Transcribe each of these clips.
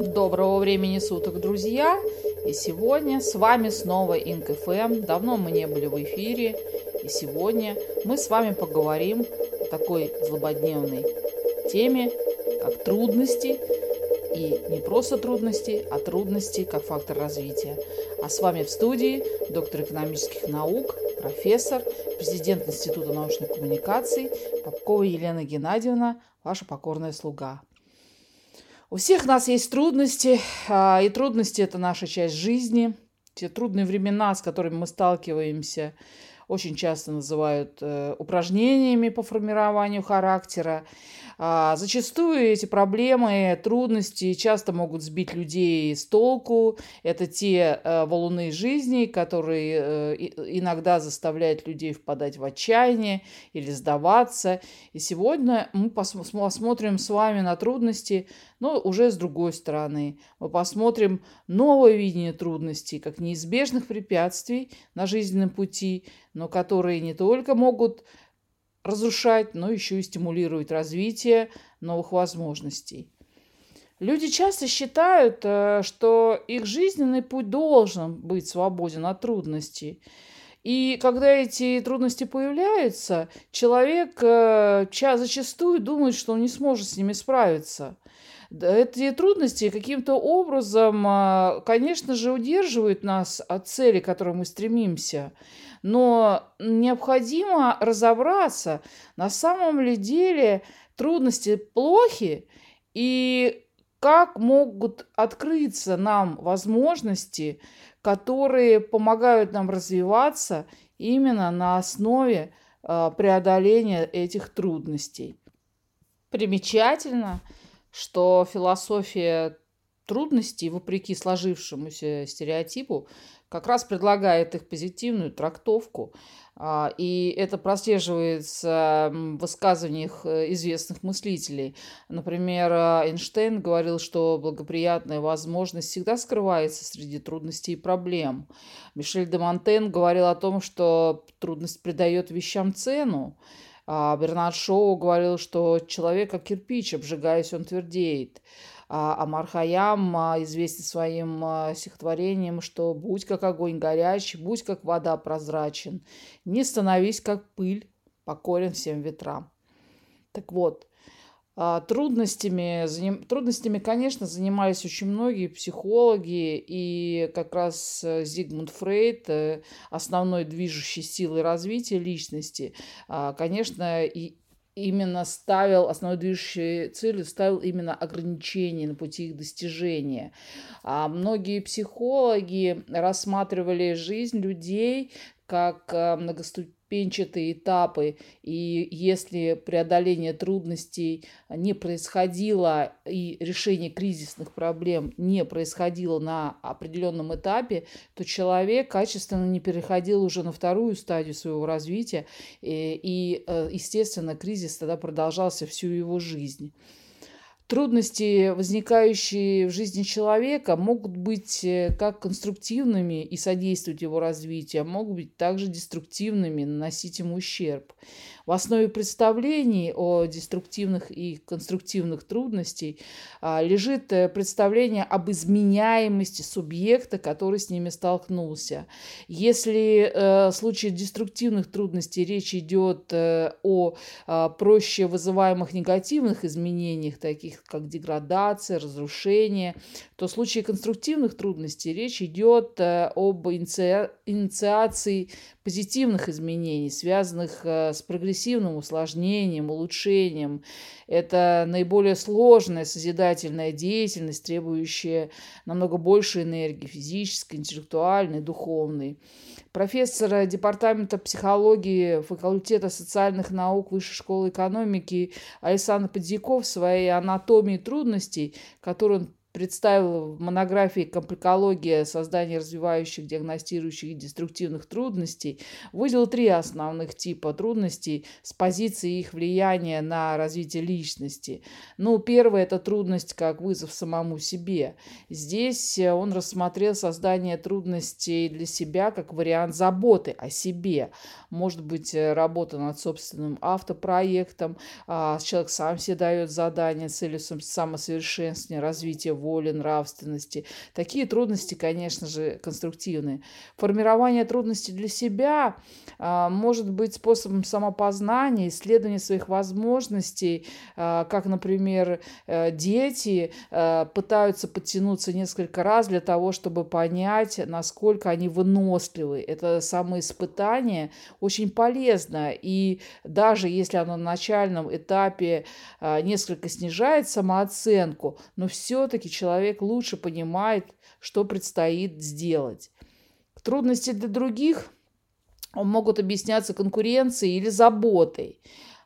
Доброго времени суток, друзья! И сегодня с вами снова ИнКФМ. Давно мы не были в эфире. И сегодня мы с вами поговорим о такой злободневной теме, как трудности. И не просто трудности, а трудности как фактор развития. А с вами в студии доктор экономических наук, профессор, президент Института научных коммуникаций Попкова Елена Геннадьевна, ваша покорная слуга. У всех нас есть трудности, а, и трудности – это наша часть жизни. Те трудные времена, с которыми мы сталкиваемся, очень часто называют э, упражнениями по формированию характера. А, зачастую эти проблемы, трудности часто могут сбить людей с толку. Это те э, валуны жизни, которые э, иногда заставляют людей впадать в отчаяние или сдаваться. И сегодня мы посмотрим с вами на трудности, но уже с другой стороны. Мы посмотрим новое видение трудностей, как неизбежных препятствий на жизненном пути, но которые не только могут разрушать, но еще и стимулировать развитие новых возможностей. Люди часто считают, э, что их жизненный путь должен быть свободен от трудностей. И когда эти трудности появляются, человек э, зачастую думает, что он не сможет с ними справиться. Эти трудности каким-то образом, э, конечно же, удерживают нас от цели, к которой мы стремимся. Но необходимо разобраться, на самом ли деле трудности плохи и как могут открыться нам возможности, которые помогают нам развиваться именно на основе э, преодоления этих трудностей. Примечательно, что философия трудностей, вопреки сложившемуся стереотипу, как раз предлагает их позитивную трактовку. А, и это прослеживается в высказываниях э, известных мыслителей. Например, а, Эйнштейн говорил, что благоприятная возможность всегда скрывается среди трудностей и проблем. Мишель де Монтен говорил о том, что трудность придает вещам цену. А Бернард Шоу говорил, что человек как кирпич, обжигаясь, он твердеет. А Амар Хаям а, известен своим а, стихотворением, что «Будь как огонь горячий, будь как вода прозрачен, не становись как пыль, покорен всем ветрам». Так вот, трудностями, трудностями, конечно, занимались очень многие психологи, и как раз э, Зигмунд Фрейд, э, основной движущей силой развития личности, конечно, и именно ставил, основной движущей целью ставил именно ограничения на пути их достижения. А многие психологи рассматривали жизнь людей как э, многоступенчатые этапы, и если преодоление трудностей не происходило и решение кризисных проблем не происходило на определенном этапе, то человек качественно не переходил уже на вторую стадию своего развития, и, и э, естественно, кризис тогда продолжался всю его жизнь. Трудности, возникающие в жизни человека, могут быть э, как конструктивными и содействовать его развитию, а могут быть также деструктивными, наносить ему ущерб. В основе представлений о деструктивных и конструктивных трудностей а, лежит э, представление об изменяемости субъекта, который с ними столкнулся. Если э, в случае деструктивных трудностей речь идет о а, проще вызываемых негативных изменениях, таких как деградация, разрушение, то в случае конструктивных трудностей речь идет об инициации позитивных изменений, связанных с прогрессивностью прогрессивным усложнением, улучшением. Это наиболее сложная созидательная деятельность, требующая намного больше энергии физической, интеллектуальной, духовной. Профессор департамента психологии факультета социальных наук Высшей школы экономики Александр Подзяков в своей анатомии трудностей, которую он представил в монографии «Компликология. Создание развивающих, диагностирующих и деструктивных трудностей», выделил три основных типа трудностей с позиции их влияния на развитие личности. Ну, первое – это трудность как вызов самому себе. Здесь он рассмотрел создание трудностей для себя как вариант заботы о себе. Может быть, работа над собственным автопроектом, а человек сам себе дает задание целью самосовершенствования, развития воли, нравственности. Такие трудности, конечно же, конструктивные. Формирование трудностей для себя а, может быть способом самопознания, исследования своих возможностей, а, как, например, э, дети а, пытаются подтянуться несколько раз для того, чтобы понять, насколько они выносливы. Это самоиспытание очень полезно. И даже если оно на начальном этапе несколько снижает самооценку, но все-таки человек лучше понимает, что предстоит сделать. Трудности для других могут объясняться конкуренцией или заботой.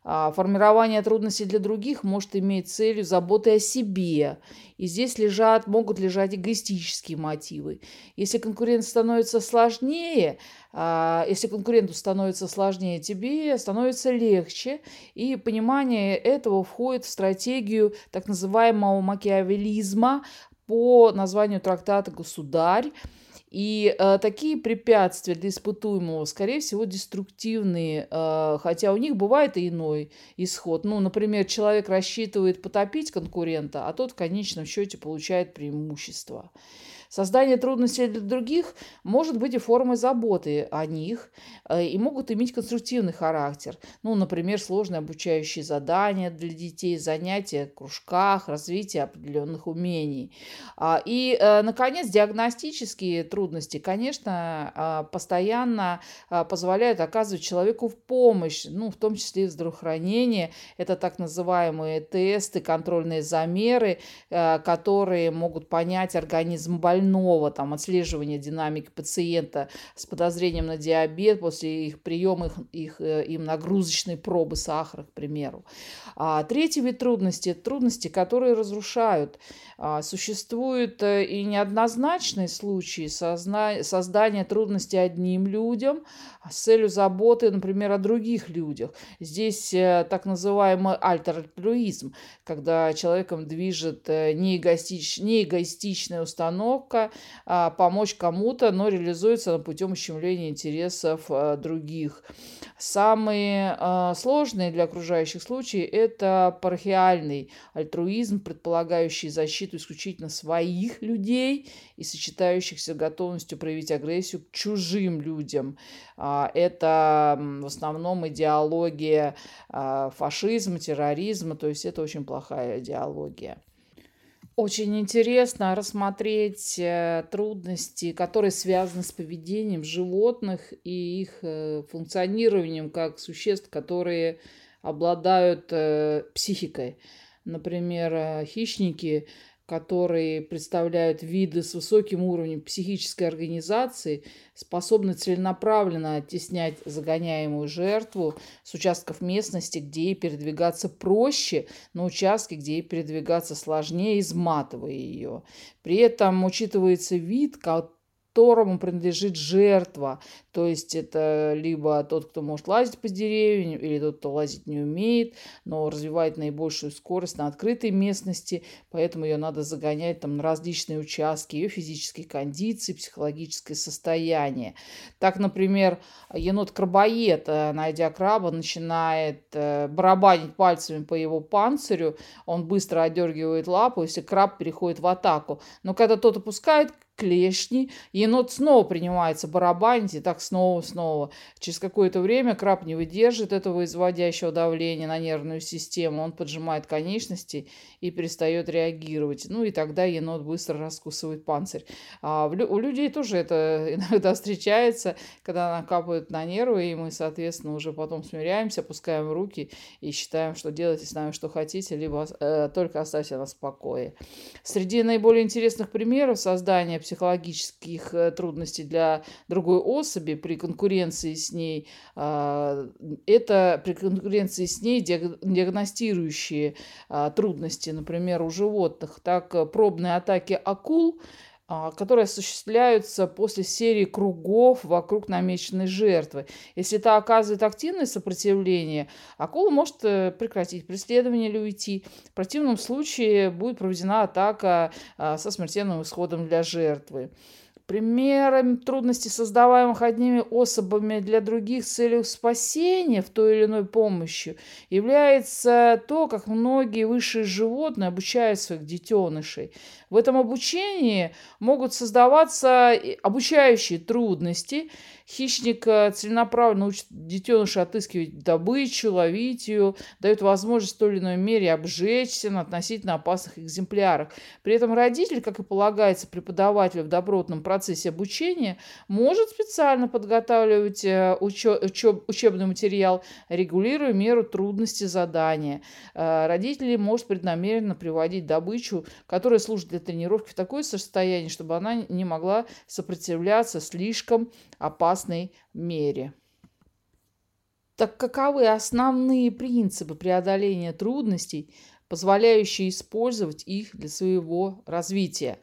А формирование трудностей для других может иметь целью заботы о себе. И здесь лежат, могут лежать эгоистические мотивы. Если конкурент становится сложнее, а, если конкуренту становится сложнее, тебе становится легче. И понимание этого входит в стратегию так называемого макиавелизма по названию трактата «Государь». И э, такие препятствия для испытуемого, скорее всего, деструктивные, э, хотя у них бывает и иной исход. Ну, например, человек рассчитывает потопить конкурента, а тот в конечном счете получает преимущество. Создание трудностей для других может быть и формой заботы о них э, и могут иметь конструктивный характер. Ну, например, сложные обучающие задания для детей, занятия в кружках, развитие определенных умений. А, и, э, наконец, диагностические трудности, конечно, а, постоянно а, позволяют оказывать человеку помощь, ну, в том числе и в здравоохранении. Это так называемые тесты, контрольные замеры, э, которые могут понять организм больного больного, там, отслеживание динамики пациента с подозрением на диабет после их приема их, их, э, им нагрузочной пробы сахара, к примеру. А третий вид трудностей – это трудности, которые разрушают. А, существуют э, и неоднозначные случаи созна... создания трудностей одним людям с целью заботы, например, о других людях. Здесь э, так называемый альтер-альтруизм, когда человеком движет неэгоистич... неэгоистичная установка, ставка а, помочь кому-то, но реализуется путем ущемления интересов а, других. Самые а, сложные для окружающих случаи – это парахиальный альтруизм, предполагающий защиту исключительно своих людей и сочетающихся готовностью проявить агрессию к чужим людям. Это в основном идеология фашизма, терроризма, то есть это очень плохая идеология. Очень интересно рассмотреть э, трудности, которые связаны с поведением животных и их э, функционированием как существ, которые обладают э, психикой. Например, хищники которые представляют виды с высоким уровнем психической организации, способны целенаправленно оттеснять загоняемую жертву с участков местности, где ей передвигаться проще, на участке, где ей передвигаться сложнее, изматывая ее. При этом учитывается вид, которому принадлежит жертва. То есть это либо тот, кто может лазить по деревьям, или тот, кто лазить не умеет, но развивает наибольшую скорость на открытой местности, поэтому ее надо загонять там на различные участки, ее физические кондиции, психологическое состояние. Так, например, енот-крабоед, э, найдя краба, начинает э, барабанить пальцами по его панцирю, он быстро одергивает лапу, если краб переходит в атаку. Но когда тот опускает клешни, енот снова принимается барабанить, и так снова-снова. Через какое-то время краб не выдержит этого изводящего давления на нервную систему, он поджимает конечности и перестает реагировать. Ну и тогда енот быстро раскусывает панцирь. А у людей тоже это иногда встречается, когда накапывают на нервы, и мы, соответственно, уже потом смиряемся, опускаем руки и считаем, что делайте с нами что хотите, либо э, только оставьте нас в покое. Среди наиболее интересных примеров создания психологических э, трудностей для другой особи при конкуренции с ней. А, это при конкуренции с ней диагностирующие а, трудности, например, у животных. Так, э, пробные атаки акул которые осуществляются после серии кругов вокруг намеченной жертвы. Если это оказывает активное сопротивление, акула может э, прекратить преследование или уйти. В противном случае будет проведена атака со смертельным исходом для жертвы. Примером трудностей, создаваемых одними особами для других с целью спасения в той или иной помощи, является то, как многие высшие животные обучают своих детенышей. В этом обучении могут создаваться обучающие трудности. Хищник э, целенаправленно учит детеныша отыскивать добычу, ловить ее, дает возможность в той или иной мере обжечься на относительно опасных экземплярах. При этом родитель, как и полагается преподавателю в добротном процессе обучения, может специально подготавливать э, учебный материал, регулируя меру трудности задания. Э, родители может преднамеренно приводить добычу, которая служит для тренировки в такое состояние, чтобы она не могла сопротивляться слишком опасной мере. Так каковы основные принципы преодоления трудностей, позволяющие использовать их для своего развития?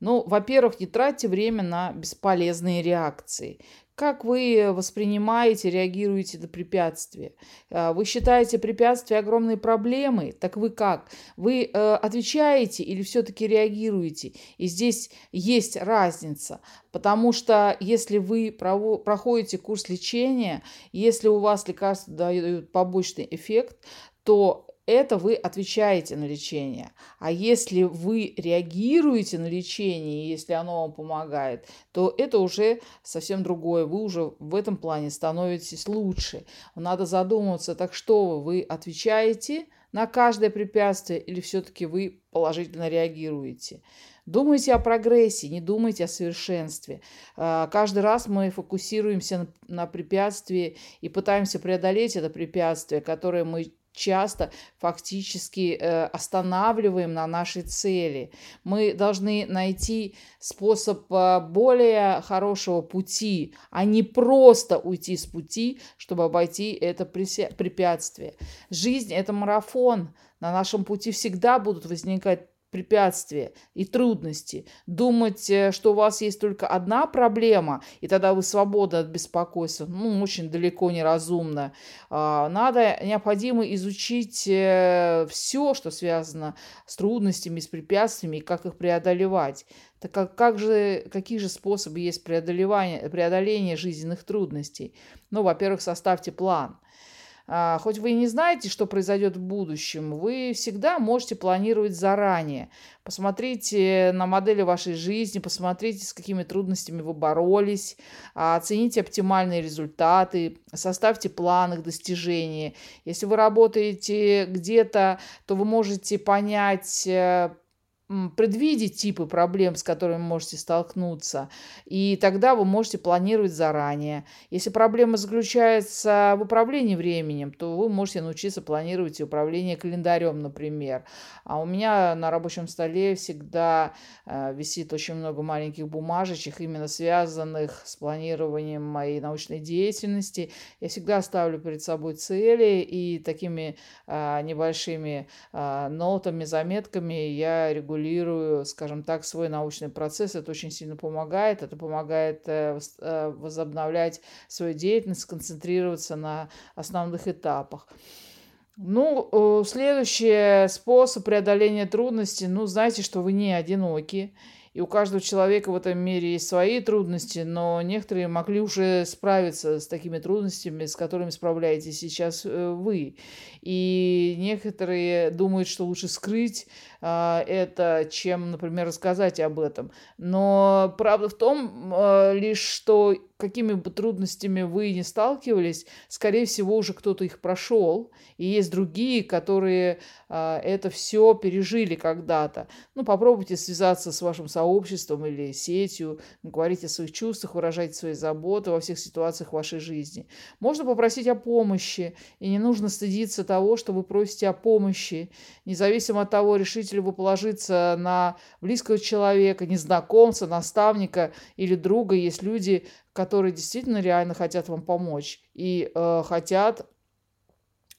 Ну, во-первых, не тратьте время на бесполезные реакции. Как вы воспринимаете, реагируете на препятствия? А, вы считаете препятствия огромной проблемой? Так вы как? Вы э, отвечаете или все-таки реагируете? И здесь есть разница, потому что если вы проходите курс лечения, если у вас лекарства дают побочный эффект, то это вы отвечаете на лечение. А если вы реагируете на лечение, если оно вам помогает, то это уже совсем другое. Вы уже в этом плане становитесь лучше. Надо задуматься, так что вы, вы отвечаете на каждое препятствие или все-таки вы положительно реагируете. Думайте о прогрессе, не думайте о совершенстве. А, каждый раз мы фокусируемся на препятствии и пытаемся преодолеть это препятствие, которое мы часто фактически э, останавливаем на нашей цели. Мы должны найти способ э, более хорошего пути, а не просто уйти с пути, чтобы обойти это препятствие. Жизнь – это марафон. На нашем пути всегда будут возникать препятствия и трудности, думать, э, что у вас есть только одна проблема, и тогда вы свободны от беспокойства, ну, очень далеко неразумно. А, надо, необходимо изучить э, все, что связано с трудностями, с препятствиями, и как их преодолевать. Так как, как же, какие же способы есть преодолевания, преодоления жизненных трудностей? Ну, во-первых, составьте план – хоть вы и не знаете, что произойдет в будущем, вы всегда можете планировать заранее. Посмотрите на модели вашей жизни, посмотрите, с какими трудностями вы боролись, а, оцените оптимальные результаты, составьте план их достижения. Если вы работаете где-то, то вы можете понять, э, предвидеть типы проблем, с которыми можете столкнуться, и тогда вы можете планировать заранее. Если проблема заключается в управлении временем, то вы можете научиться планировать и управление календарем, например. А у меня на рабочем столе всегда э, висит очень много маленьких бумажечек, именно связанных с планированием моей научной деятельности. Я всегда ставлю перед собой цели, и такими э, небольшими э, нотами, заметками я регулярно регулирую, скажем так, свой научный процесс. Это очень сильно помогает. Это помогает э, э, возобновлять свою деятельность, сконцентрироваться на основных этапах. Ну, следующий способ преодоления трудностей, ну, знаете, что вы не одиноки. И у каждого человека в этом мире есть свои трудности, но некоторые могли уже справиться с такими трудностями, с которыми справляетесь сейчас э, вы. И некоторые думают, что лучше скрыть это, чем, например, рассказать об этом. Но правда в том а, лишь, что какими бы трудностями вы не сталкивались, скорее всего, уже кто-то их прошел, и есть другие, которые а, это все пережили когда-то. Ну, попробуйте связаться с вашим сообществом или сетью, говорить о своих чувствах, выражать свои заботы во всех ситуациях вашей жизни. Можно попросить о помощи, и не нужно стыдиться того, что вы просите о помощи, независимо от того, решите ли вы положиться на близкого человека, незнакомца, наставника или друга. Есть люди, которые действительно реально хотят вам помочь и э, хотят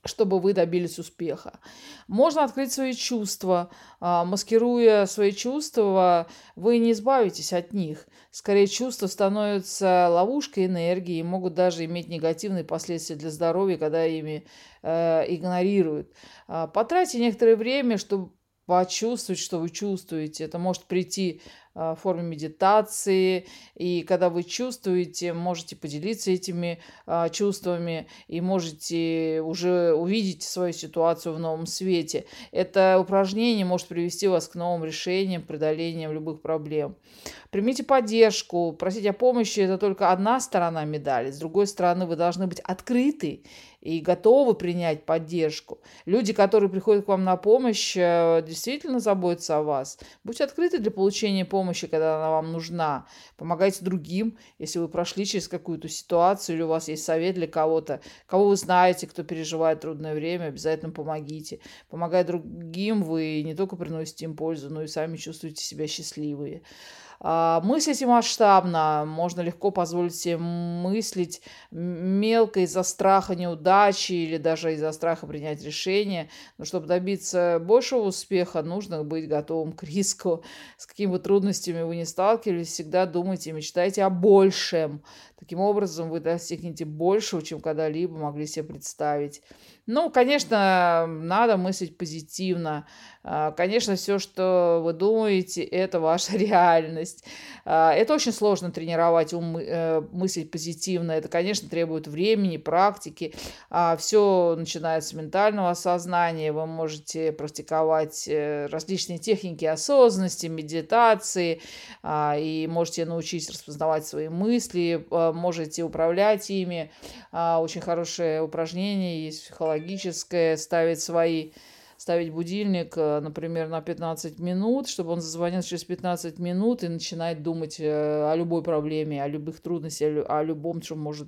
чтобы вы добились успеха. Можно открыть свои чувства. А, маскируя свои чувства, вы не избавитесь от них. Скорее, чувства становятся ловушкой энергии и могут даже иметь негативные последствия для здоровья, когда ими э, игнорируют. А, потратьте некоторое время, чтобы почувствовать, что вы чувствуете. Это может прийти в форме медитации. И когда вы чувствуете, можете поделиться этими чувствами и можете уже увидеть свою ситуацию в новом свете. Это упражнение может привести вас к новым решениям, преодолениям любых проблем. Примите поддержку, просить о помощи – это только одна сторона медали. С другой стороны, вы должны быть открыты и готовы принять поддержку. Люди, которые приходят к вам на помощь, э, действительно заботятся о вас. Будьте открыты для получения помощи, когда она вам нужна. Помогайте другим, если вы прошли через какую-то ситуацию или у вас есть совет для кого-то, кого вы знаете, кто переживает трудное время, обязательно помогите. Помогая другим, вы не только приносите им пользу, но и сами чувствуете себя счастливые. А, мыслите масштабно, можно легко позволить себе мыслить мелко из-за страха неудачи или даже из-за страха принять решение. Но чтобы добиться большего успеха, нужно быть готовым к риску. С какими бы трудностями вы не сталкивались, всегда думайте и мечтайте о большем. Таким образом, вы достигнете большего, чем когда-либо могли себе представить. Ну, конечно, надо мыслить позитивно. А, конечно, все, что вы думаете, это ваша реальность. А, это очень сложно тренировать ум, э, мыслить позитивно. Это, конечно, требует времени, практики. А, все начинается с ментального сознания. Вы можете практиковать э, различные техники осознанности, медитации, и можете научиться распознавать свои мысли, можете управлять ими. Очень хорошее упражнение есть психологическое, ставить свои ставить будильник, э, например, на 15 минут, чтобы он зазвонил через 15 минут и начинать думать э, о любой проблеме, о любых трудностях, о любом, что может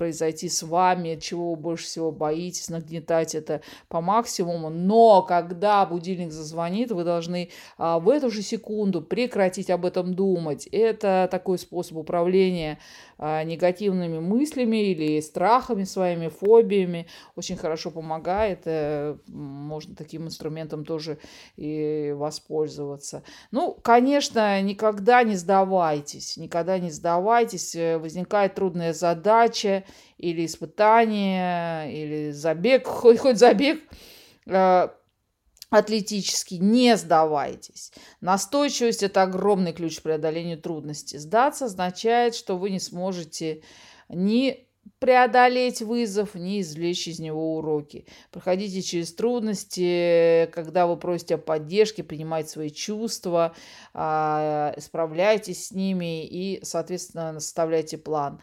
произойти с вами, чего вы больше всего боитесь, нагнетать это по максимуму. Но когда будильник зазвонит, вы должны а, в эту же секунду прекратить об этом думать. Это такой способ управления а, негативными мыслями или страхами своими, фобиями. Очень хорошо помогает. Э, можно таким инструментом тоже и воспользоваться. Ну, конечно, никогда не сдавайтесь. Никогда не сдавайтесь. Э, возникает трудная задача или испытание, или забег, хоть, хоть забег э, атлетический, не сдавайтесь. Настойчивость – это огромный ключ к преодолению трудностей. Сдаться означает, что вы не сможете ни преодолеть вызов, не извлечь из него уроки. Проходите через трудности, когда вы просите о поддержке, принимайте свои чувства, а, справляйтесь с ними и, соответственно, составляйте план.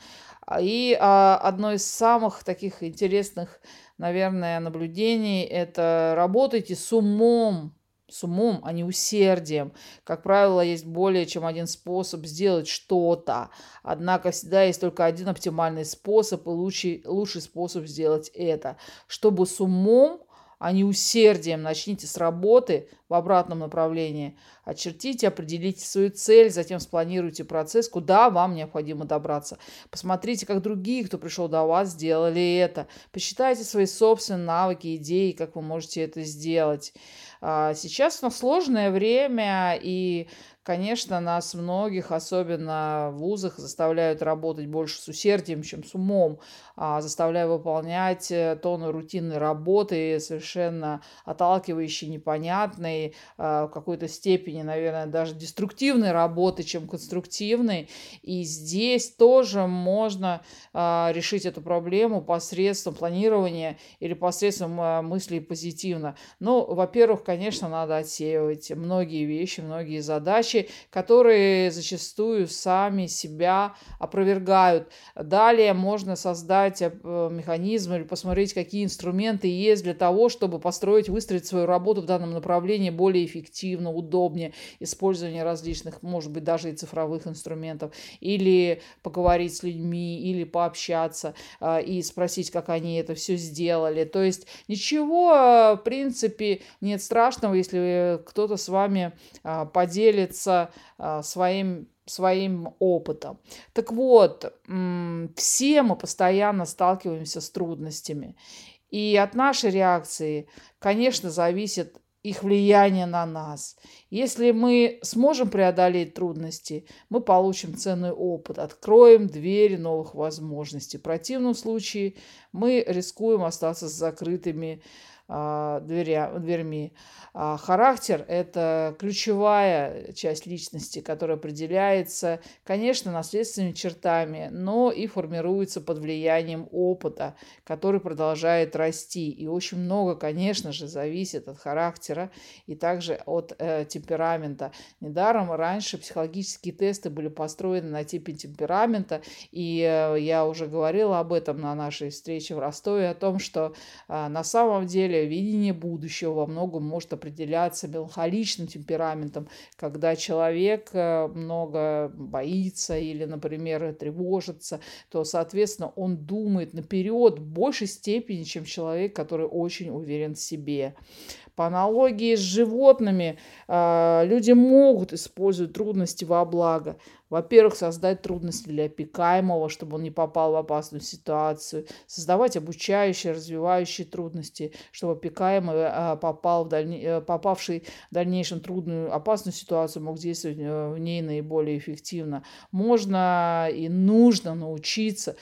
И а, одно из самых таких интересных, наверное, наблюдений – это работайте с умом, с умом, а не усердием. Как правило, есть более чем один способ сделать что-то. Однако всегда есть только один оптимальный способ и лучший, лучший способ сделать это. Чтобы с умом а не усердием начните с работы в обратном направлении. Очертите, определите свою цель, затем спланируйте процесс, куда вам необходимо добраться. Посмотрите, как другие, кто пришел до вас, сделали это. Посчитайте свои собственные навыки, идеи, как вы можете это сделать. А, сейчас у нас сложное время, и Конечно, нас многих, особенно в вузах, заставляют работать больше с усердием, чем с умом, а, заставляя выполнять э, тонны рутинной работы, совершенно отталкивающей, непонятной, а, в какой-то степени, наверное, даже деструктивной работы, чем конструктивной. И здесь тоже можно а, решить эту проблему посредством планирования или посредством мыслей позитивно. Ну, во-первых, конечно, надо отсеивать многие вещи, многие задачи, вещи, которые зачастую сами себя опровергают. Далее можно создать э, механизм или посмотреть, какие инструменты есть для того, чтобы построить, выстроить свою работу в данном направлении более эффективно, удобнее, использование различных, может быть, даже и цифровых инструментов, или поговорить с людьми, или пообщаться э, и спросить, как они это все сделали. То есть ничего, э, в принципе, нет страшного, если кто-то с вами поделится делиться а, своим своим опытом. Так вот, все мы постоянно сталкиваемся с трудностями. И от нашей реакции, конечно, зависит их влияние на нас. Если мы сможем преодолеть трудности, мы получим ценный опыт, откроем двери новых возможностей. В противном случае мы рискуем остаться с закрытыми дверя, дверьми. А характер – это ключевая часть личности, которая определяется, конечно, наследственными чертами, но и формируется под влиянием опыта, который продолжает расти. И очень много, конечно же, зависит от характера и также от э, темперамента. Недаром раньше психологические тесты были построены на типе темперамента, и э, я уже говорила об этом на нашей встрече в Ростове, о том, что э, на самом деле видение будущего во многом может определяться меланхоличным темпераментом, когда человек э, много боится или, например, тревожится, то, соответственно, он думает наперед в большей степени, чем человек, который очень уверен в себе. По аналогии с животными, э, люди могут использовать трудности во благо. Во-первых, создать трудности для опекаемого, чтобы он не попал в опасную ситуацию. Создавать обучающие, развивающие трудности, чтобы опекаемый, э, попал в дальне... Э, попавший в дальнейшем трудную, опасную ситуацию, мог действовать э, в ней наиболее эффективно. Можно и нужно научиться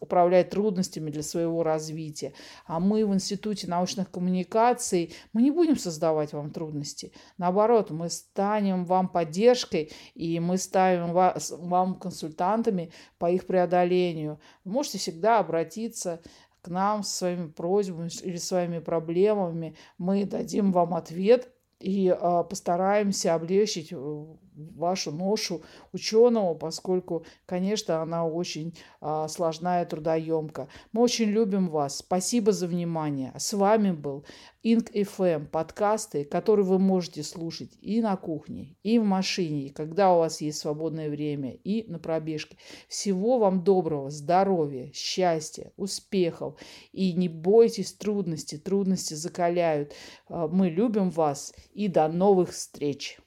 управлять трудностями для своего развития. А мы в Институте научных коммуникаций, мы не будем создавать вам трудности. Наоборот, мы станем вам поддержкой, и мы ставим представим вас, вам консультантами по их преодолению. Вы можете всегда обратиться к нам с своими просьбами или своими проблемами. Мы дадим вам ответ и э, постараемся облегчить э, вашу ношу ученого, поскольку, конечно, она очень а, сложная и трудоемка. Мы очень любим вас. Спасибо за внимание. С вами был Инк FM, подкасты, которые вы можете слушать и на кухне, и в машине, и когда у вас есть свободное время, и на пробежке. Всего вам доброго, здоровья, счастья, успехов. И не бойтесь трудностей, трудности закаляют. А, мы любим вас и до новых встреч!